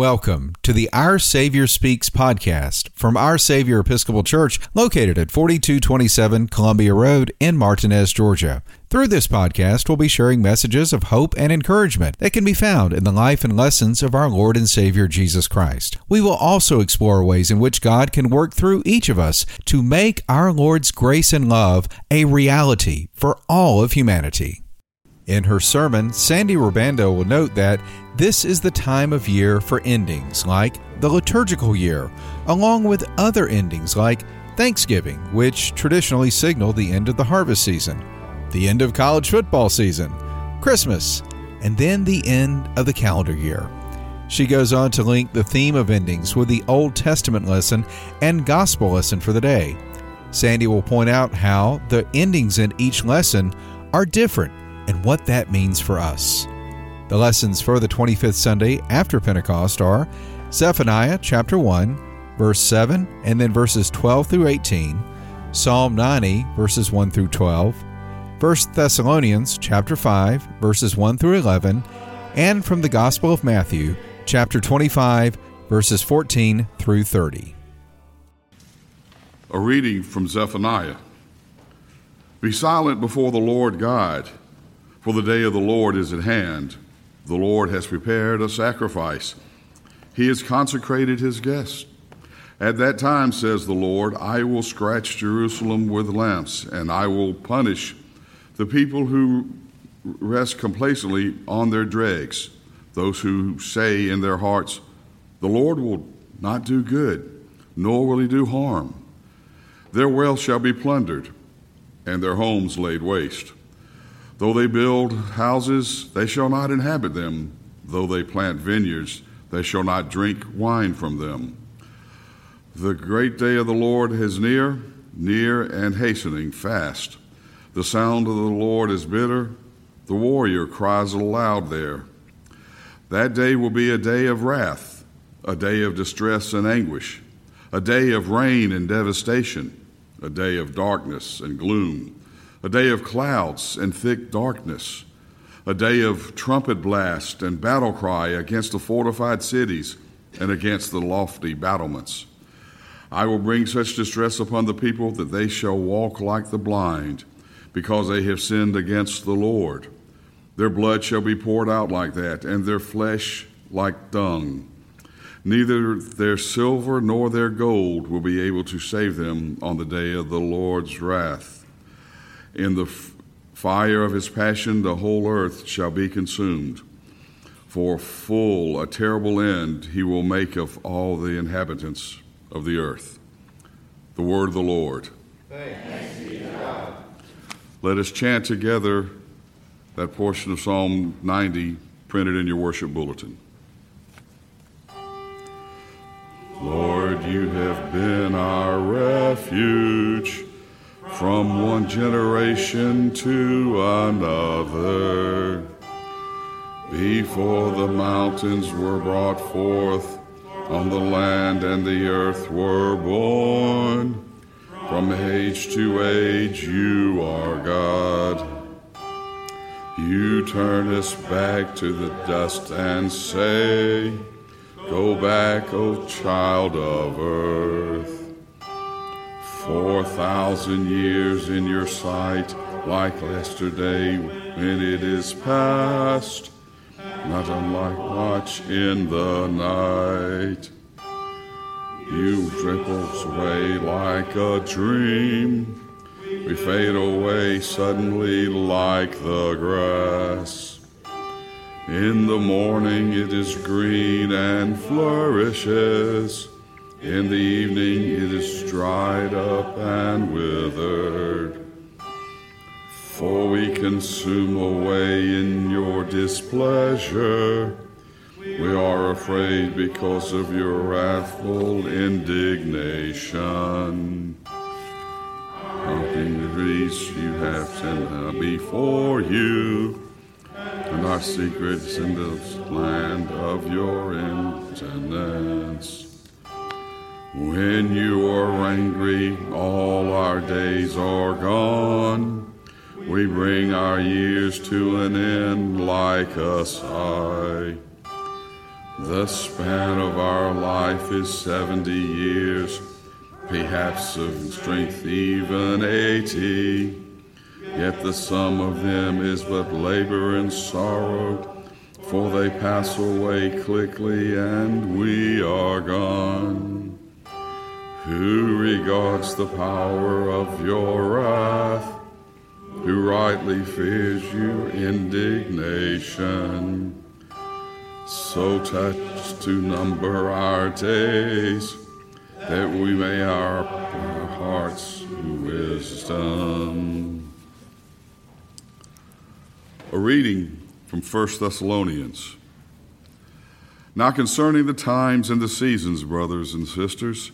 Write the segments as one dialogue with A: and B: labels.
A: Welcome to the Our Savior Speaks podcast from Our Savior Episcopal Church, located at 4227 Columbia Road in Martinez, Georgia. Through this podcast, we'll be sharing messages of hope and encouragement that can be found in the life and lessons of our Lord and Savior Jesus Christ. We will also explore ways in which God can work through each of us to make our Lord's grace and love a reality for all of humanity. In her sermon, Sandy Ribando will note that this is the time of year for endings like the liturgical year, along with other endings like Thanksgiving, which traditionally signal the end of the harvest season, the end of college football season, Christmas, and then the end of the calendar year. She goes on to link the theme of endings with the Old Testament lesson and gospel lesson for the day. Sandy will point out how the endings in each lesson are different and what that means for us. The lessons for the 25th Sunday after Pentecost are Zephaniah chapter 1, verse 7, and then verses 12 through 18, Psalm 90, verses 1 through 12, 1 Thessalonians chapter 5, verses 1 through 11, and from the Gospel of Matthew chapter 25, verses 14 through 30.
B: A reading from Zephaniah. Be silent before the Lord God for the day of the Lord is at hand. The Lord has prepared a sacrifice. He has consecrated his guest. At that time, says the Lord, I will scratch Jerusalem with lamps, and I will punish the people who rest complacently on their dregs, those who say in their hearts, The Lord will not do good, nor will he do harm. Their wealth shall be plundered, and their homes laid waste. Though they build houses, they shall not inhabit them. Though they plant vineyards, they shall not drink wine from them. The great day of the Lord is near, near and hastening fast. The sound of the Lord is bitter. The warrior cries aloud there. That day will be a day of wrath, a day of distress and anguish, a day of rain and devastation, a day of darkness and gloom a day of clouds and thick darkness, a day of trumpet blast and battle cry against the fortified cities and against the lofty battlements. I will bring such distress upon the people that they shall walk like the blind, because they have sinned against the Lord. Their blood shall be poured out like that, and their flesh like dung. Neither their silver nor their gold will be able to save them on the day of the Lord's wrath. In the f- fire of his passion, the whole earth shall be consumed. For full a terrible end he will make of all the inhabitants of the earth. The word of the Lord. Let us chant together that portion of Psalm 90 printed in your worship bulletin. Lord, you have been our refuge from one generation to another. Before the mountains were brought forth on the land and the earth were born, from age to age you are God. You turn us back to the dust and say, Go back, O child of earth. Four thousand years in your sight, like yesterday when it is past, not unlike watch in the night. You us away like a dream. We fade away suddenly like the grass. In the morning it is green and flourishes. In the evening it is dried up and withered. For we consume away in your displeasure. We are afraid because of your wrathful indignation. Mounting the trees you have sent before you, and our secrets in the land of your intendence. When you are angry, all our days are gone. We bring our years to an end like a sigh. The span of our life is 70 years, perhaps of strength even 80. Yet the sum of them is but labor and sorrow, for they pass away quickly and we are gone. Who regards the power of your wrath? Who rightly fears your indignation? So touch to number our days, that we may our, our hearts wisdom. A reading from 1 Thessalonians. Now, concerning the times and the seasons, brothers and sisters,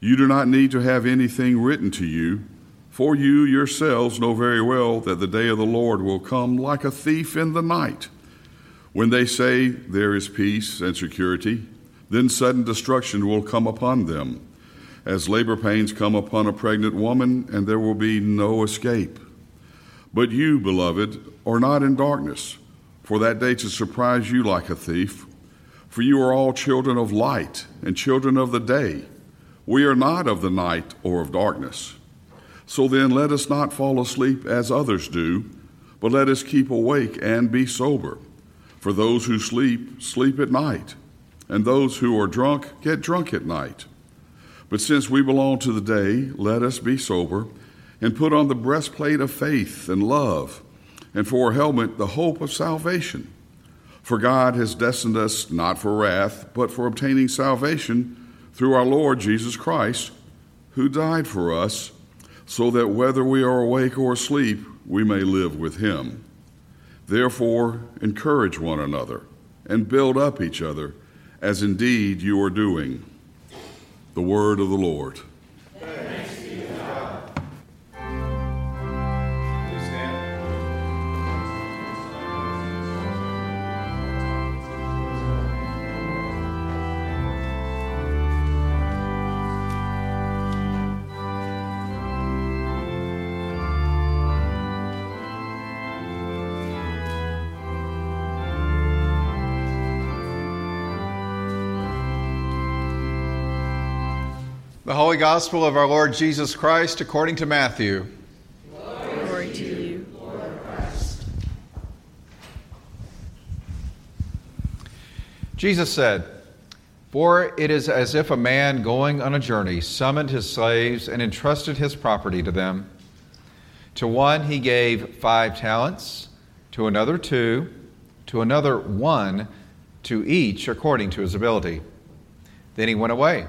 B: you do not need to have anything written to you, for you yourselves know very well that the day of the Lord will come like a thief in the night. When they say there is peace and security, then sudden destruction will come upon them, as labor pains come upon a pregnant woman, and there will be no escape. But you, beloved, are not in darkness, for that day to surprise you like a thief. For you are all children of light and children of the day. We are not of the night or of darkness. So then, let us not fall asleep as others do, but let us keep awake and be sober. For those who sleep, sleep at night, and those who are drunk, get drunk at night. But since we belong to the day, let us be sober and put on the breastplate of faith and love, and for a helmet, the hope of salvation. For God has destined us not for wrath, but for obtaining salvation through our Lord Jesus Christ, who died for us, so that whether we are awake or asleep, we may live with him. Therefore, encourage one another and build up each other, as indeed you are doing. The word of the Lord.
A: Holy Gospel of our Lord Jesus Christ according to Matthew.
C: Glory to you, Lord Christ.
A: Jesus said, For it is as if a man going on a journey summoned his slaves and entrusted his property to them. To one he gave five talents, to another two, to another one, to each according to his ability. Then he went away.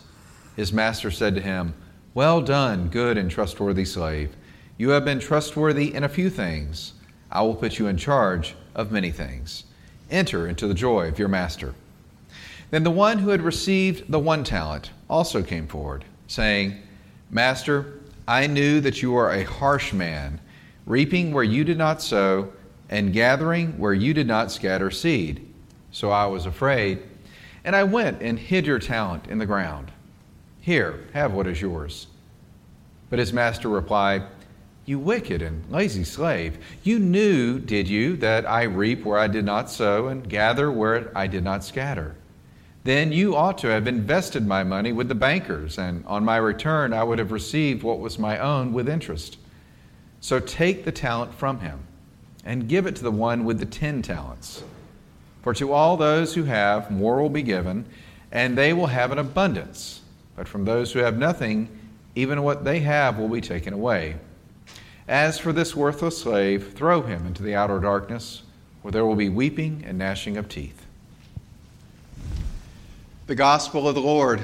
A: His master said to him, Well done, good and trustworthy slave. You have been trustworthy in a few things. I will put you in charge of many things. Enter into the joy of your master. Then the one who had received the one talent also came forward, saying, Master, I knew that you are a harsh man, reaping where you did not sow, and gathering where you did not scatter seed. So I was afraid, and I went and hid your talent in the ground. Here, have what is yours. But his master replied, You wicked and lazy slave, you knew, did you, that I reap where I did not sow and gather where I did not scatter? Then you ought to have invested my money with the bankers, and on my return I would have received what was my own with interest. So take the talent from him and give it to the one with the ten talents. For to all those who have, more will be given and they will have an abundance. But from those who have nothing, even what they have will be taken away. As for this worthless slave, throw him into the outer darkness, where there will be weeping and gnashing of teeth. The Gospel of the Lord.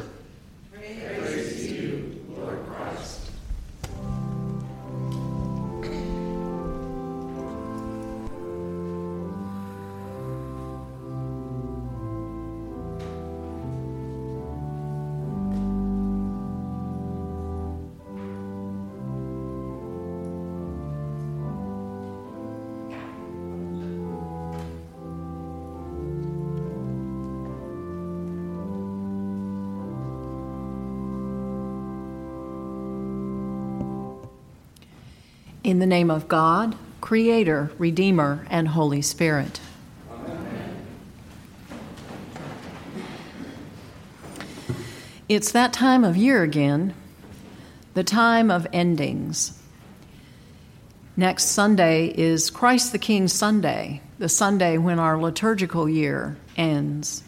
C: In the name of God, Creator, Redeemer, and Holy Spirit. Amen. It's that time of year again, the time of endings. Next Sunday is Christ the King Sunday, the Sunday when our liturgical year ends.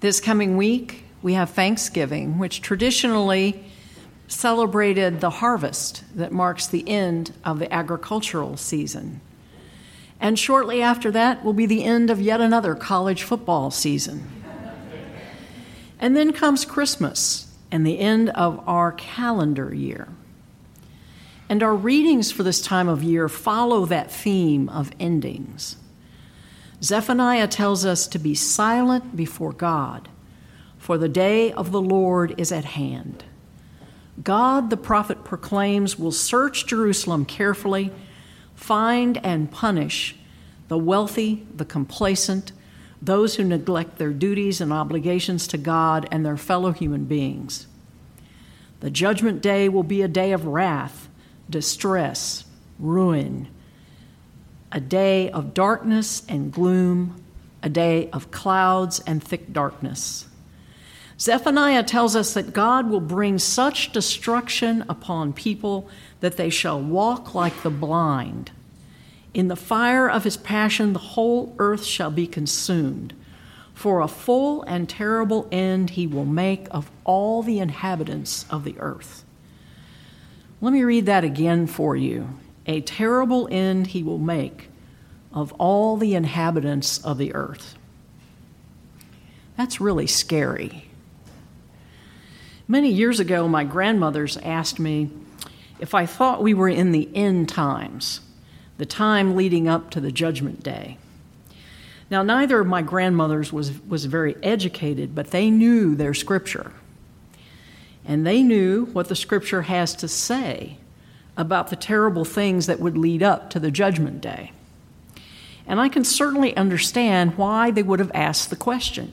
C: This coming week, we have Thanksgiving, which traditionally celebrated the harvest that marks the end of the agricultural season. And shortly after that will be the end of yet another college football season. And then comes Christmas and the end of our calendar year. And our readings for this time of year follow that theme of endings. Zephaniah tells us to be silent before God, for the day of the Lord is at hand. God, the prophet proclaims, will search Jerusalem carefully, find and punish the wealthy, the complacent, those who neglect their duties and obligations to God and their fellow human beings. The judgment day will be a day of wrath, distress, ruin, a day of darkness and gloom, a day of clouds and thick darkness. Zephaniah tells us that God will bring such destruction upon people that they shall walk like the blind. In the fire of his passion, the whole earth shall be consumed. For a full and terrible end he will make of all the inhabitants of the earth. Let me read that again for you. A terrible end he will make of all the inhabitants of the earth. That's really scary. Many years ago, my grandmothers asked me if I thought we were in the end times, the time leading up to the judgment day. Now, neither of my grandmothers was, was very educated, but they knew their scripture. And they knew what the scripture has to say about the terrible things that would lead up to the judgment day. And I can certainly understand why they would have asked the question.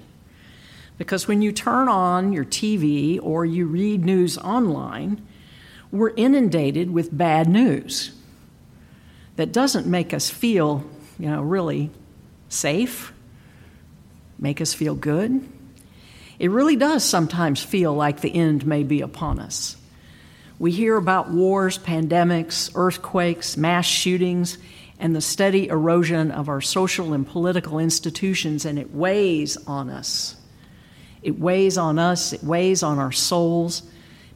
C: Because when you turn on your TV or you read news online, we're inundated with bad news that doesn't make us feel, you know, really safe, make us feel good. It really does sometimes feel like the end may be upon us. We hear about wars, pandemics, earthquakes, mass shootings, and the steady erosion of our social and political institutions, and it weighs on us. It weighs on us, it weighs on our souls,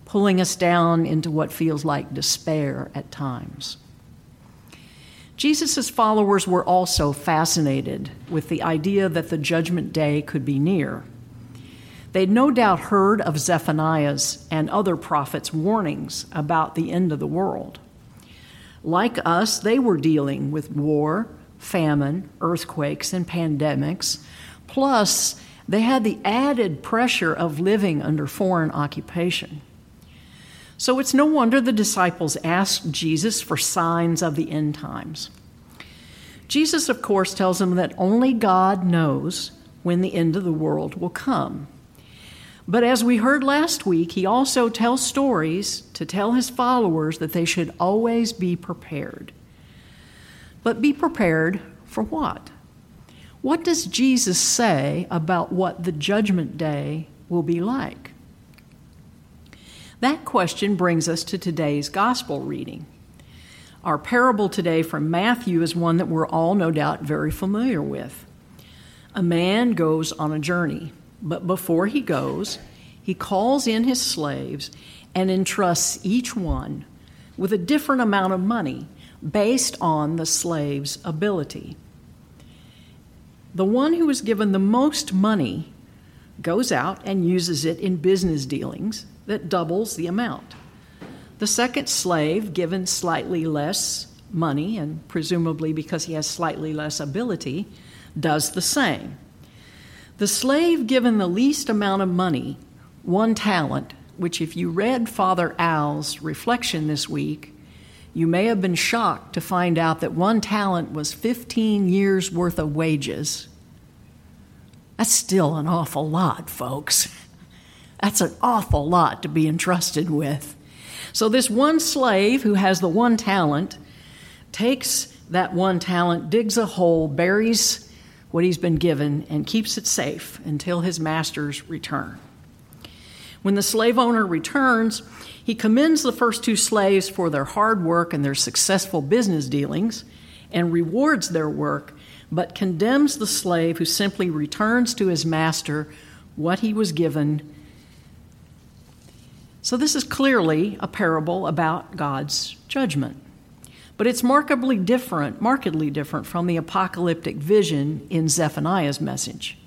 C: pulling us down into what feels like despair at times. Jesus' followers were also fascinated with the idea that the judgment day could be near. They'd no doubt heard of Zephaniah's and other prophets' warnings about the end of the world. Like us, they were dealing with war, famine, earthquakes, and pandemics, plus they had the added pressure of living under foreign occupation. So it's no wonder the disciples asked Jesus for signs of the end times. Jesus, of course, tells them that only God knows when the end of the world will come. But as we heard last week, he also tells stories to tell his followers that they should always be prepared. But be prepared for what? What does Jesus say about what the judgment day will be like? That question brings us to today's gospel reading. Our parable today from Matthew is one that we're all no doubt very familiar with. A man goes on a journey. But before he goes, he calls in his slaves and entrusts each one with a different amount of money based on the slave's ability. The one who is given the most money goes out and uses it in business dealings that doubles the amount. The second slave, given slightly less money, and presumably because he has slightly less ability, does the same. The slave given the least amount of money, one talent, which, if you read Father Al's reflection this week, you may have been shocked to find out that one talent was 15 years worth of wages. That's still an awful lot, folks. That's an awful lot to be entrusted with. So, this one slave who has the one talent takes that one talent, digs a hole, buries what he's been given, and keeps it safe until his master's return. When the slave owner returns, he commends the first two slaves for their hard work and their successful business dealings and rewards their work, but condemns the slave who simply returns to his master what he was given. So, this is clearly a parable about God's judgment. But it's markedly different, markedly different from the apocalyptic vision in Zephaniah's message.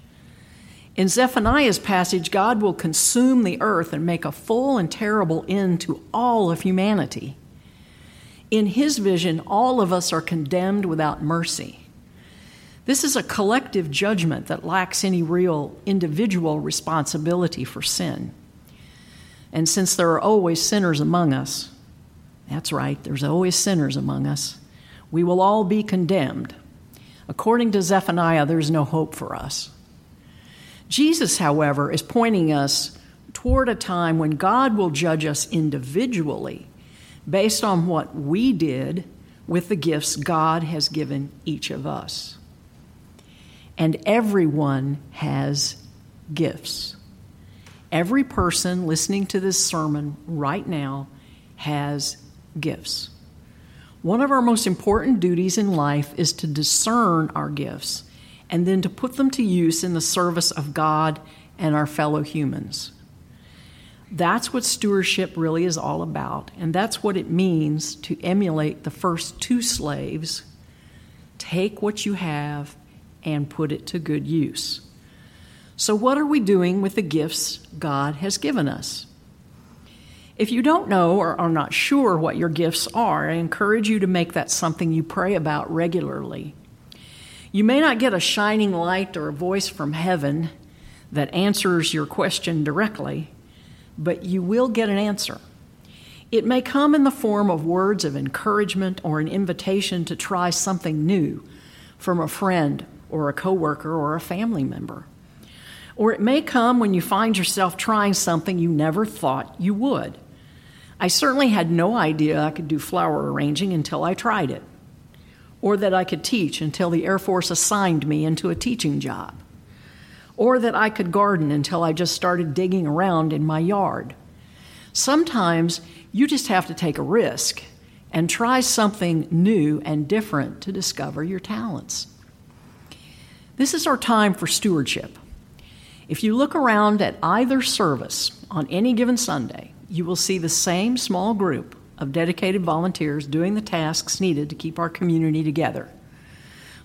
C: In Zephaniah's passage, God will consume the earth and make a full and terrible end to all of humanity. In his vision, all of us are condemned without mercy. This is a collective judgment that lacks any real individual responsibility for sin. And since there are always sinners among us, that's right, there's always sinners among us, we will all be condemned. According to Zephaniah, there's no hope for us. Jesus, however, is pointing us toward a time when God will judge us individually based on what we did with the gifts God has given each of us. And everyone has gifts. Every person listening to this sermon right now has gifts. One of our most important duties in life is to discern our gifts and then to put them to use in the service of God and our fellow humans. That's what stewardship really is all about, and that's what it means to emulate the first two slaves. Take what you have and put it to good use. So, what are we doing with the gifts God has given us? If you don't know or are not sure what your gifts are, I encourage you to make that something you pray about regularly. You may not get a shining light or a voice from heaven that answers your question directly, but you will get an answer. It may come in the form of words of encouragement or an invitation to try something new from a friend or a coworker or a family member. Or it may come when you find yourself trying something you never thought you would. I certainly had no idea I could do flower arranging until I tried it or that I could teach until the Air Force assigned me into a teaching job, or that I could garden until I just started digging around in my yard. Sometimes you just have to take a risk and try something new and different to discover your talents. This is our time for stewardship. If you look around at either service on any given Sunday, you will see the same small group of dedicated volunteers doing the tasks needed to keep our community together.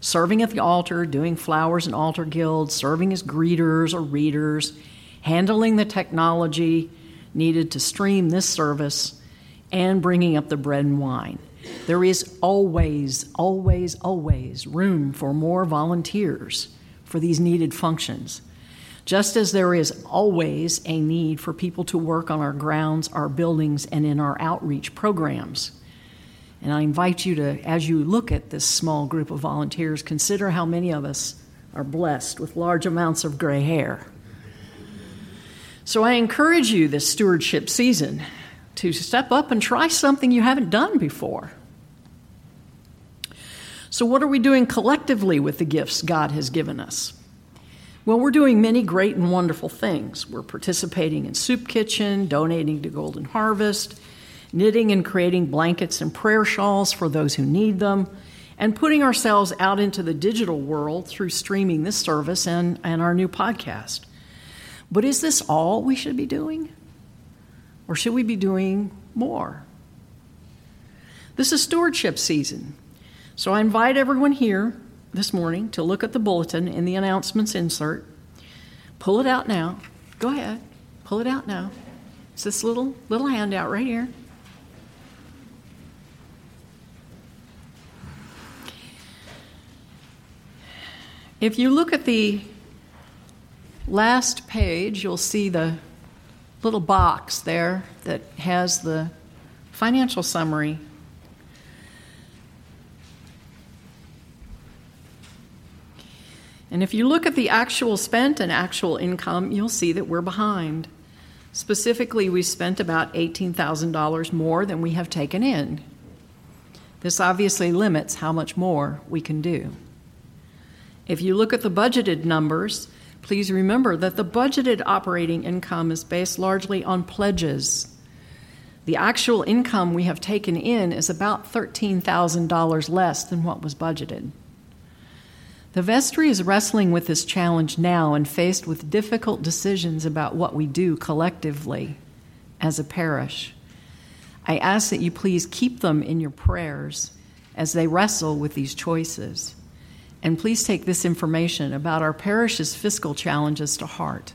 C: Serving at the altar, doing flowers and altar guilds, serving as greeters or readers, handling the technology needed to stream this service, and bringing up the bread and wine. There is always, always, always room for more volunteers for these needed functions. Just as there is always a need for people to work on our grounds, our buildings, and in our outreach programs. And I invite you to, as you look at this small group of volunteers, consider how many of us are blessed with large amounts of gray hair. So I encourage you this stewardship season to step up and try something you haven't done before. So, what are we doing collectively with the gifts God has given us? Well, we're doing many great and wonderful things. We're participating in Soup Kitchen, donating to Golden Harvest, knitting and creating blankets and prayer shawls for those who need them, and putting ourselves out into the digital world through streaming this service and, and our new podcast. But is this all we should be doing? Or should we be doing more? This is stewardship season. So I invite everyone here this morning to look at the bulletin in the announcements insert. Pull it out now. Go ahead. Pull it out now. It's this little little handout right here. If you look at the last page, you'll see the little box there that has the financial summary. And if you look at the actual spent and actual income, you'll see that we're behind. Specifically, we spent about $18,000 more than we have taken in. This obviously limits how much more we can do. If you look at the budgeted numbers, please remember that the budgeted operating income is based largely on pledges. The actual income we have taken in is about $13,000 less than what was budgeted. The vestry is wrestling with this challenge now and faced with difficult decisions about what we do collectively as a parish. I ask that you please keep them in your prayers as they wrestle with these choices. And please take this information about our parish's fiscal challenges to heart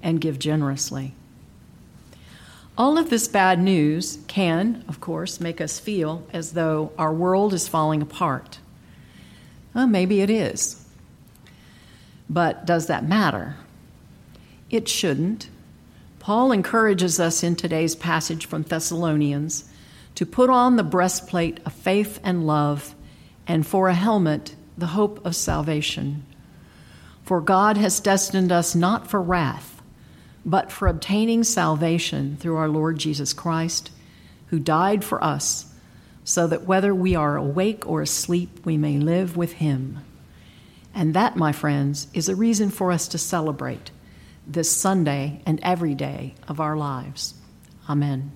C: and give generously. All of this bad news can, of course, make us feel as though our world is falling apart. Well, maybe it is. But does that matter? It shouldn't. Paul encourages us in today's passage from Thessalonians to put on the breastplate of faith and love, and for a helmet, the hope of salvation. For God has destined us not for wrath, but for obtaining salvation through our Lord Jesus Christ, who died for us, so that whether we are awake or asleep, we may live with him. And that, my friends, is a reason for us to celebrate this Sunday and every day of our lives. Amen.